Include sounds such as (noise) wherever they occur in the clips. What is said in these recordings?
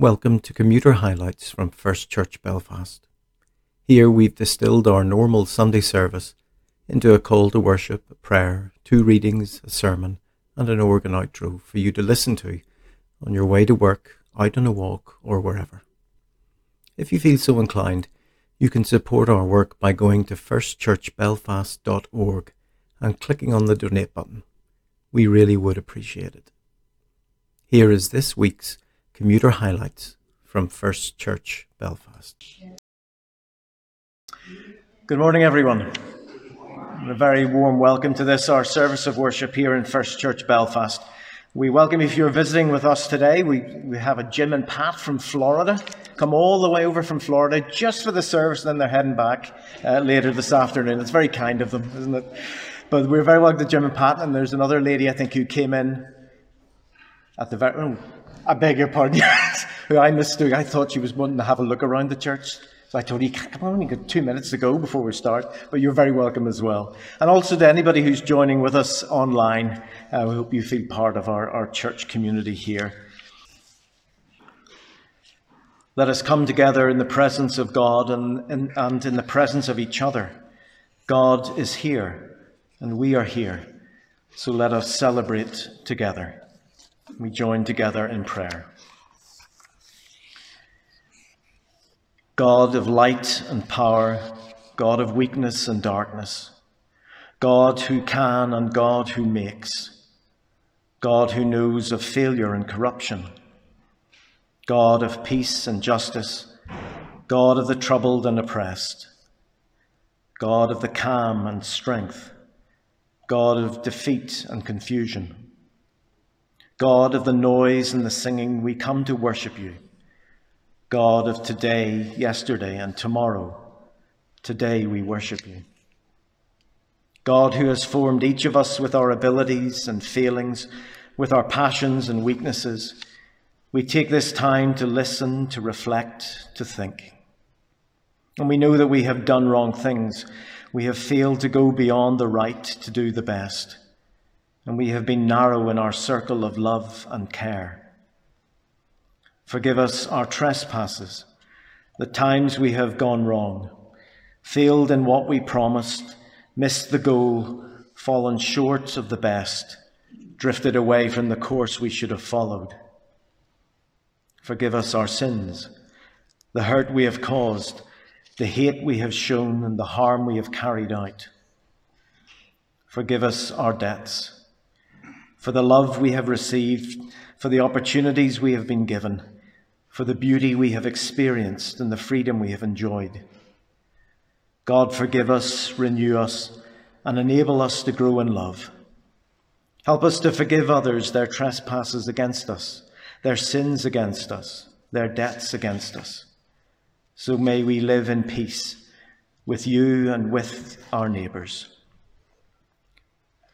Welcome to Commuter Highlights from First Church Belfast. Here we've distilled our normal Sunday service into a call to worship, a prayer, two readings, a sermon, and an organ outro for you to listen to on your way to work, out on a walk, or wherever. If you feel so inclined, you can support our work by going to firstchurchbelfast.org and clicking on the donate button. We really would appreciate it. Here is this week's Commuter Highlights from First Church Belfast. Good morning, everyone. And a very warm welcome to this, our service of worship here in First Church Belfast. We welcome you if you're visiting with us today. We, we have a Jim and Pat from Florida, come all the way over from Florida just for the service, and then they're heading back uh, later this afternoon. It's very kind of them, isn't it? But we're very welcome to Jim and Pat, and there's another lady, I think, who came in at the very. Oh, I beg your pardon. (laughs) I mistook. I thought she was wanting to have a look around the church. So I told you, come on, we got two minutes to go before we start, but you're very welcome as well. And also to anybody who's joining with us online, uh, we hope you feel part of our, our church community here. Let us come together in the presence of God and, and, and in the presence of each other. God is here, and we are here. So let us celebrate together we join together in prayer. God of light and power, God of weakness and darkness, God who can and God who makes, God who knows of failure and corruption, God of peace and justice, God of the troubled and oppressed, God of the calm and strength, God of defeat and confusion. God of the noise and the singing, we come to worship you. God of today, yesterday, and tomorrow, today we worship you. God who has formed each of us with our abilities and feelings, with our passions and weaknesses, we take this time to listen, to reflect, to think. And we know that we have done wrong things. We have failed to go beyond the right to do the best and we have been narrow in our circle of love and care. Forgive us our trespasses, the times we have gone wrong, failed in what we promised, missed the goal, fallen short of the best, drifted away from the course we should have followed. Forgive us our sins, the hurt we have caused, the hate we have shown, and the harm we have carried out. Forgive us our debts for the love we have received, for the opportunities we have been given, for the beauty we have experienced and the freedom we have enjoyed. God, forgive us, renew us, and enable us to grow in love. Help us to forgive others their trespasses against us, their sins against us, their debts against us. So may we live in peace with you and with our neighbours.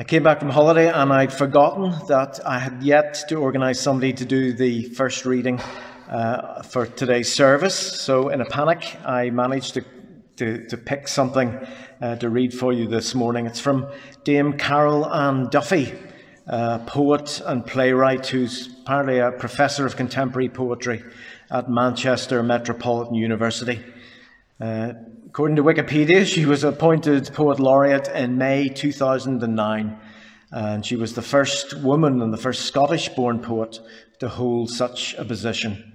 I came back from holiday and I'd forgotten that I had yet to organise somebody to do the first reading uh, for today's service. So, in a panic, I managed to, to, to pick something uh, to read for you this morning. It's from Dame Carol Ann Duffy, a poet and playwright who's apparently a professor of contemporary poetry at Manchester Metropolitan University. Uh, According to Wikipedia, she was appointed Poet Laureate in May 2009, and she was the first woman and the first Scottish born poet to hold such a position.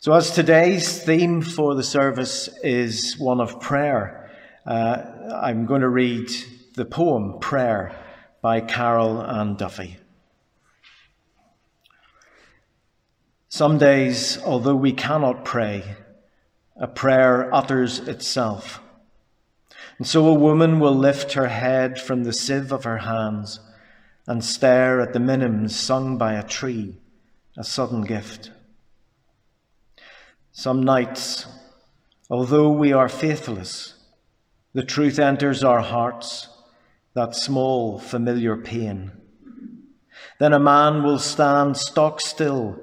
So, as today's theme for the service is one of prayer, uh, I'm going to read the poem Prayer by Carol Ann Duffy. Some days, although we cannot pray, a prayer utters itself. And so a woman will lift her head from the sieve of her hands and stare at the minims sung by a tree, a sudden gift. Some nights, although we are faithless, the truth enters our hearts, that small, familiar pain. Then a man will stand stock still,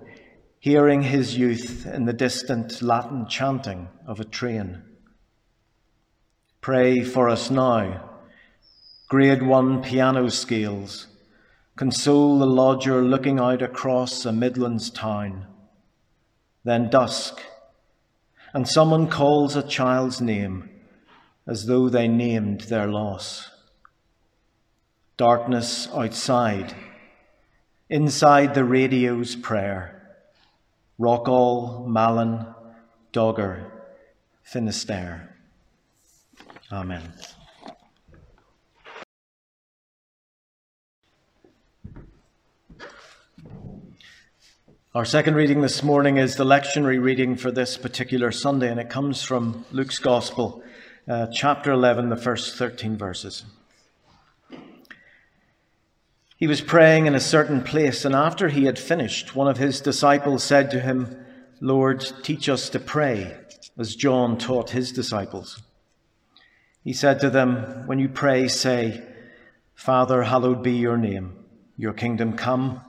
hearing his youth in the distant Latin chanting of a train. Pray for us now. Grade one piano scales. Console the lodger looking out across a Midlands town. Then dusk, and someone calls a child's name as though they named their loss. Darkness outside, inside the radio's prayer. Rockall, Malin, Dogger, Finisterre. Amen. Our second reading this morning is the lectionary reading for this particular Sunday, and it comes from Luke's Gospel, uh, chapter 11, the first 13 verses. He was praying in a certain place, and after he had finished, one of his disciples said to him, Lord, teach us to pray, as John taught his disciples. He said to them, When you pray, say, Father, hallowed be your name, your kingdom come.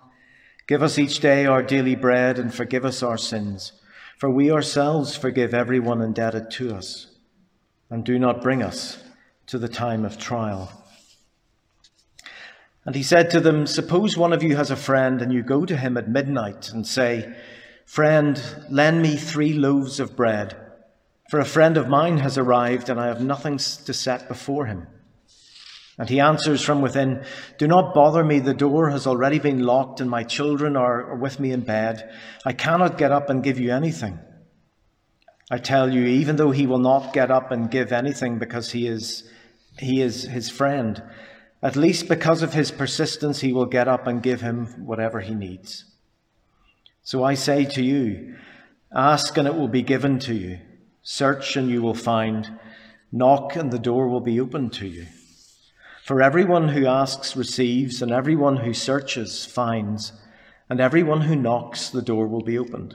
Give us each day our daily bread and forgive us our sins, for we ourselves forgive everyone indebted to us. And do not bring us to the time of trial. And he said to them, Suppose one of you has a friend, and you go to him at midnight and say, Friend, lend me three loaves of bread, for a friend of mine has arrived, and I have nothing to set before him. And he answers from within, Do not bother me. The door has already been locked, and my children are with me in bed. I cannot get up and give you anything. I tell you, even though he will not get up and give anything because he is, he is his friend, at least because of his persistence, he will get up and give him whatever he needs. So I say to you, ask and it will be given to you. Search and you will find. Knock and the door will be opened to you. For everyone who asks receives, and everyone who searches finds, and everyone who knocks, the door will be opened.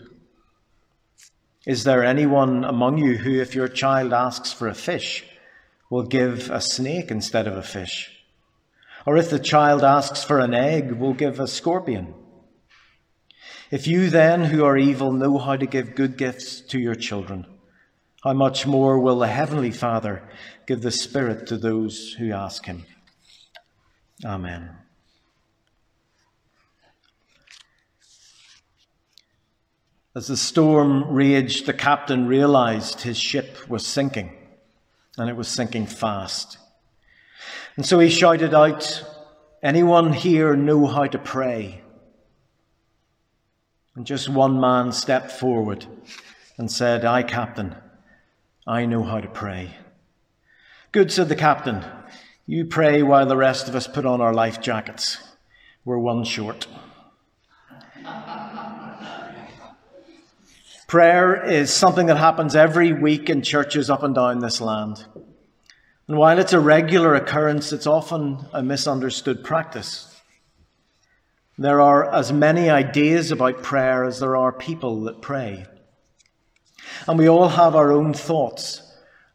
Is there anyone among you who, if your child asks for a fish, will give a snake instead of a fish? Or if the child asks for an egg, we'll give a scorpion? If you then, who are evil, know how to give good gifts to your children, how much more will the Heavenly Father give the Spirit to those who ask Him? Amen. As the storm raged, the captain realized his ship was sinking, and it was sinking fast. And so he shouted out, Anyone here know how to pray? And just one man stepped forward and said, I, Captain, I know how to pray. Good, said the captain. You pray while the rest of us put on our life jackets. We're one short. (laughs) Prayer is something that happens every week in churches up and down this land. And while it's a regular occurrence, it's often a misunderstood practice. There are as many ideas about prayer as there are people that pray. And we all have our own thoughts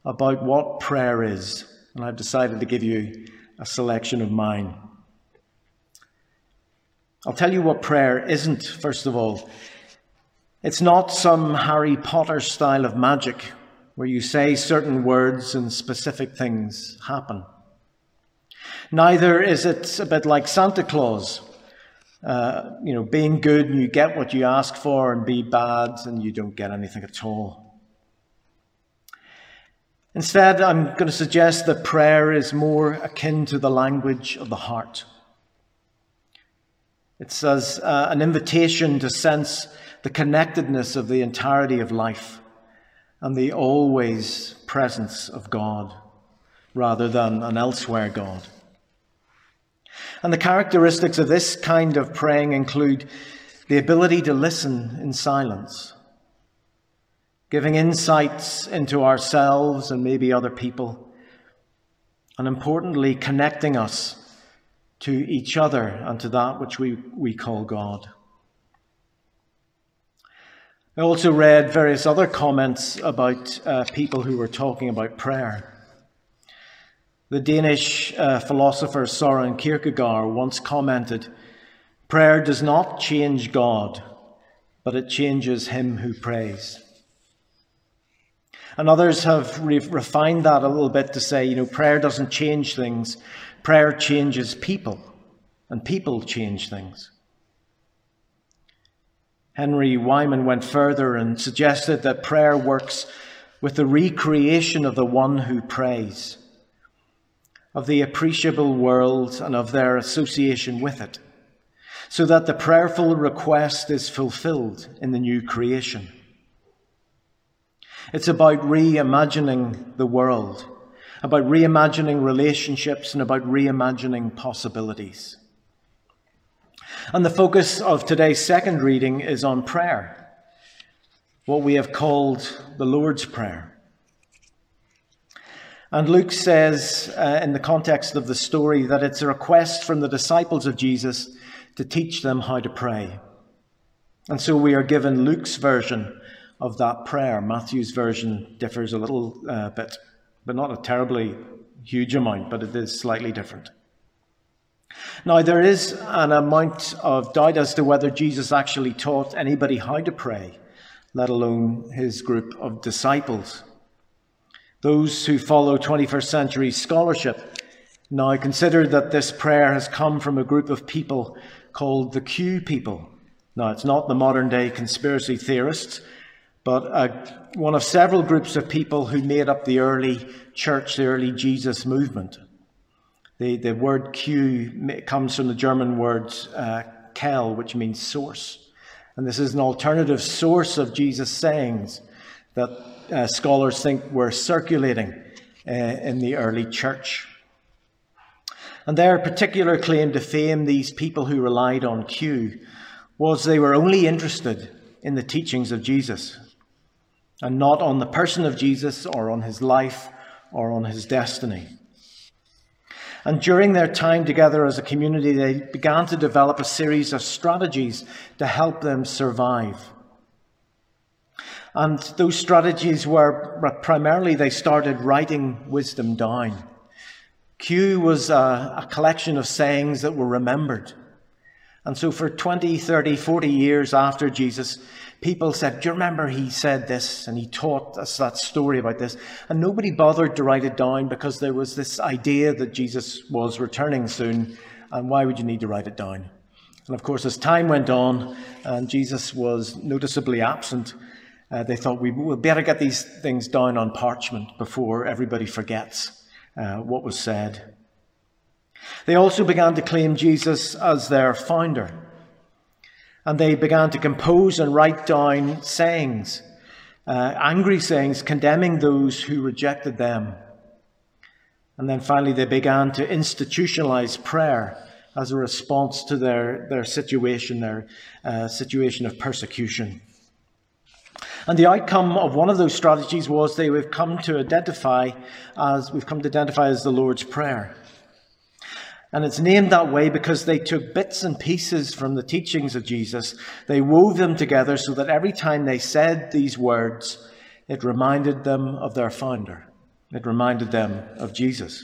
about what prayer is and I've decided to give you a selection of mine. I'll tell you what prayer isn't, first of all. It's not some Harry Potter style of magic where you say certain words and specific things happen. Neither is it a bit like Santa Claus, uh, you know, being good and you get what you ask for, and be bad and you don't get anything at all. Instead, I'm going to suggest that prayer is more akin to the language of the heart. It's as uh, an invitation to sense the connectedness of the entirety of life and the always presence of God rather than an elsewhere God. And the characteristics of this kind of praying include the ability to listen in silence giving insights into ourselves and maybe other people, and importantly, connecting us to each other and to that which we, we call God. I also read various other comments about uh, people who were talking about prayer. The Danish uh, philosopher Soren Kierkegaard once commented Prayer does not change God, but it changes him who prays. And others have re- refined that a little bit to say, you know, prayer doesn't change things, prayer changes people, and people change things. Henry Wieman went further and suggested that prayer works with the recreation of the one who prays, of the appreciable world and of their association with it, so that the prayerful request is fulfilled in the new creation. It's about reimagining the world, about reimagining relationships, and about reimagining possibilities. And the focus of today's second reading is on prayer, what we have called the Lord's Prayer. And Luke says, uh, in the context of the story, that it's a request from the disciples of Jesus to teach them how to pray. And so we are given Luke's version of that prayer. Matthew's version differs a little uh, bit, but not a terribly huge amount, but it is slightly different. Now, there is an amount of doubt as to whether Jesus actually taught anybody how to pray, let alone his group of disciples. Those who follow 21st century scholarship now consider that this prayer has come from a group of people called the Q people. Now, it's not the modern day conspiracy theorists, but a, one of several groups of people who made up the early church, the early Jesus movement. The, the word Q comes from the German word uh, Quelle, which means source. And this is an alternative source of Jesus' sayings that uh, scholars think were circulating uh, in the early church. And their particular claim to fame, these people who relied on Q, was they were only interested in the teachings of Jesus and not on the person of Jesus or on his life or on his destiny. And during their time together as a community, they began to develop a series of strategies to help them survive. And those strategies were primarily they started writing wisdom down. Q was a, a collection of sayings that were remembered. And so for 20, 30, 40 years after Jesus, people said, Do you remember he said this and he taught us that story about this? And nobody bothered to write it down because there was this idea that Jesus was returning soon. And why would you need to write it down? And of course, as time went on and Jesus was noticeably absent, uh, they thought we will better get these things down on parchment before everybody forgets uh, what was said. They also began to claim Jesus as their founder and they began to compose and write down sayings, uh, angry sayings condemning those who rejected them. And then finally, they began to institutionalize prayer as a response to their, their situation, their uh, situation of persecution. And the outcome of one of those strategies was they have come to identify as we've come to identify as the Lord's Prayer. And it's named that way because they took bits and pieces from the teachings of Jesus, they wove them together so that every time they said these words, it reminded them of their founder. It reminded them of Jesus.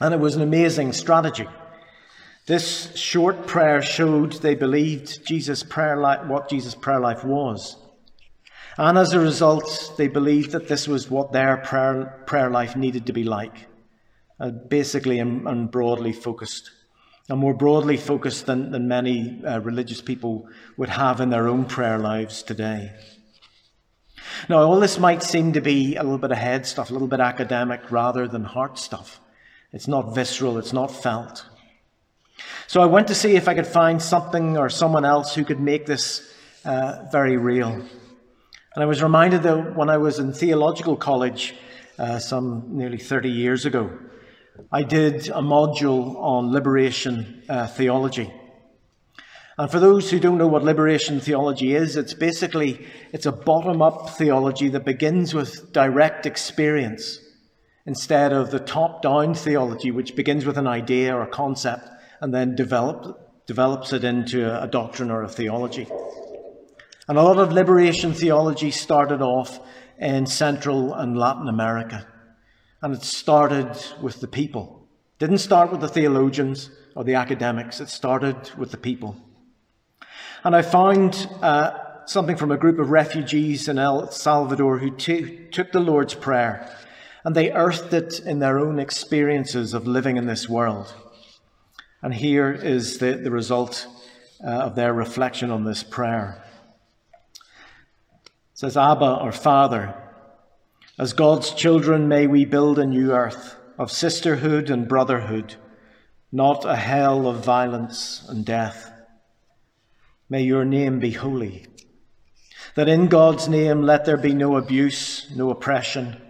And it was an amazing strategy. This short prayer showed they believed Jesus' prayer life, what Jesus' prayer life was. And as a result, they believed that this was what their prayer, prayer life needed to be like uh, basically and, and, broadly focused, and more broadly focused than, than many uh, religious people would have in their own prayer lives today. Now, all this might seem to be a little bit of head stuff, a little bit academic rather than heart stuff. It's not visceral, it's not felt. So I went to see if I could find something or someone else who could make this uh, very real. And I was reminded that when I was in theological college uh, some nearly 30 years ago, I did a module on liberation uh, theology. And for those who don't know what liberation theology is, it's basically it's a bottom-up theology that begins with direct experience instead of the top down theology, which begins with an idea or a concept and then develop, develops it into a doctrine or a theology. And a lot of liberation theology started off in Central and Latin America. And it started with the people. It Didn't start with the theologians or the academics, it started with the people. And I found uh, something from a group of refugees in El Salvador who t- took the Lord's Prayer and they earthed it in their own experiences of living in this world. And here is the, the result uh, of their reflection on this prayer. It says, Abba, our Father, as God's children, may we build a new earth of sisterhood and brotherhood, not a hell of violence and death. May your name be holy. That in God's name let there be no abuse, no oppression,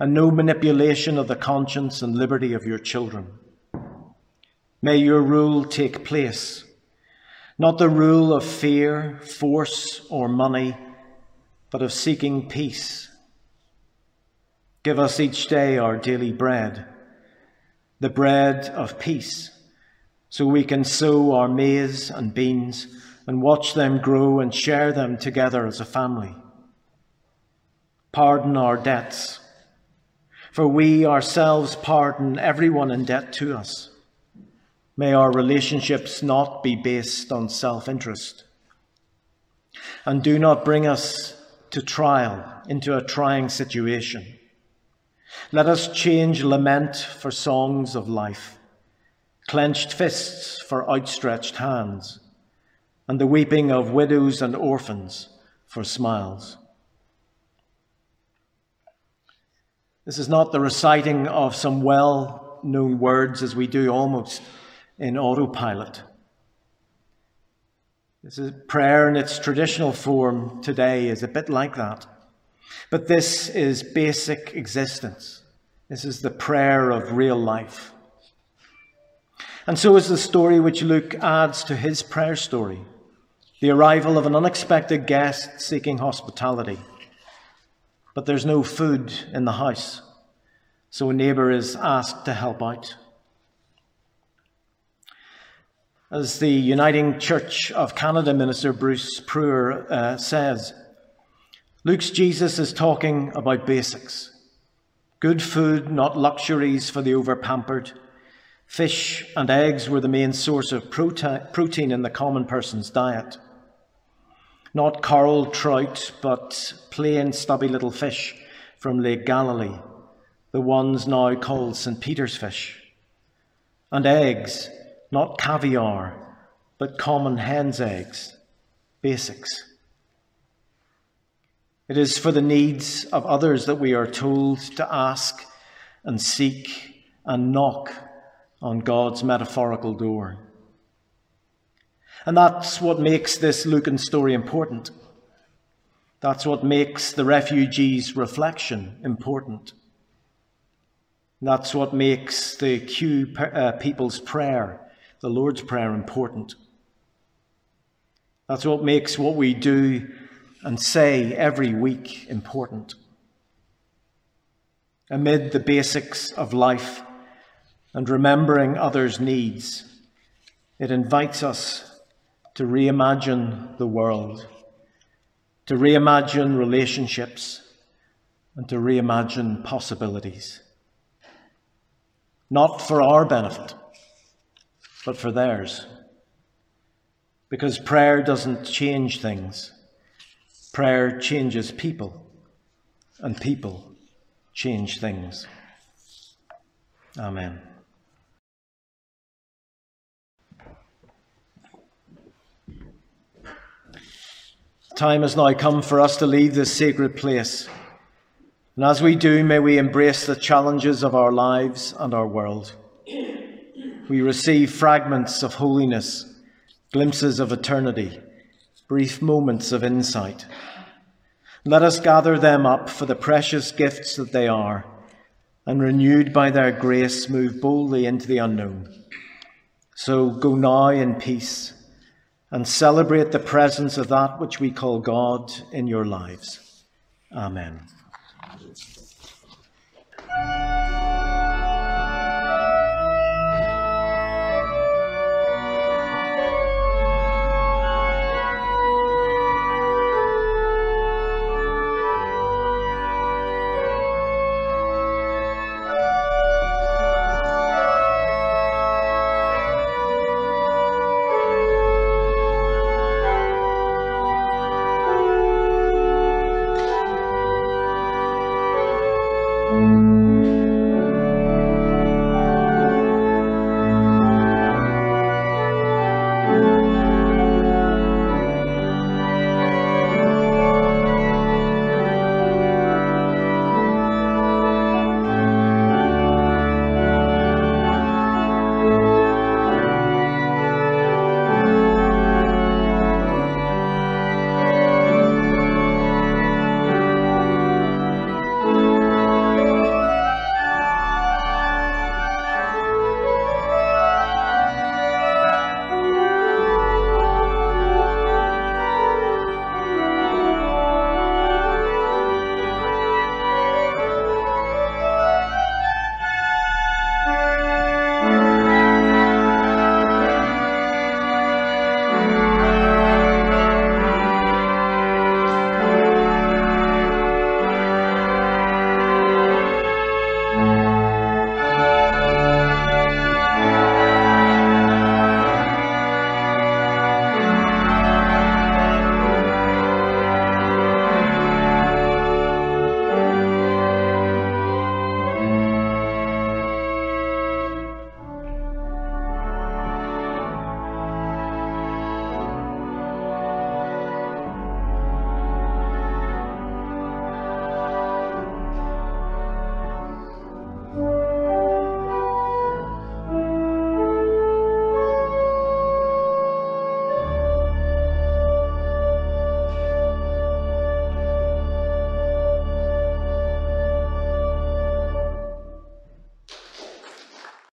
and no manipulation of the conscience and liberty of your children. May your rule take place, not the rule of fear, force, or money, but of seeking peace. Give us each day our daily bread, the bread of peace, so we can sow our maize and beans and watch them grow and share them together as a family. Pardon our debts, for we ourselves pardon everyone in debt to us. May our relationships not be based on self interest. And do not bring us to trial, into a trying situation. Let us change lament for songs of life, clenched fists for outstretched hands, and the weeping of widows and orphans for smiles. This is not the reciting of some well known words as we do almost in autopilot. This is prayer in its traditional form today is a bit like that. But this is basic existence. This is the prayer of real life. And so is the story which Luke adds to his prayer story the arrival of an unexpected guest seeking hospitality. But there's no food in the house, so a neighbour is asked to help out. As the Uniting Church of Canada minister Bruce Prewer uh, says, Luke's Jesus is talking about basics good food, not luxuries for the overpampered. Fish and eggs were the main source of protein in the common person's diet. Not coral trout, but plain stubby little fish from Lake Galilee, the ones now called St. Peter's fish. And eggs not caviar, but common hen's eggs, basics. It is for the needs of others that we are told to ask and seek and knock on God's metaphorical door. And that's what makes this Lucan story important. That's what makes the refugees' reflection important. That's what makes the Q uh, people's prayer the Lord's Prayer important. That's what makes what we do and say every week important. Amid the basics of life and remembering others' needs, it invites us to reimagine the world, to reimagine relationships, and to reimagine possibilities. Not for our benefit but for theirs. Because prayer doesn't change things, prayer changes people, and people change things. Amen. Time has now come for us to leave this sacred place. And as we do, may we embrace the challenges of our lives and our world we receive fragments of holiness, glimpses of eternity, brief moments of insight. Let us gather them up for the precious gifts that they are, and renewed by their grace, move boldly into the unknown. So go now in peace and celebrate the presence of that which we call God in your lives. Amen.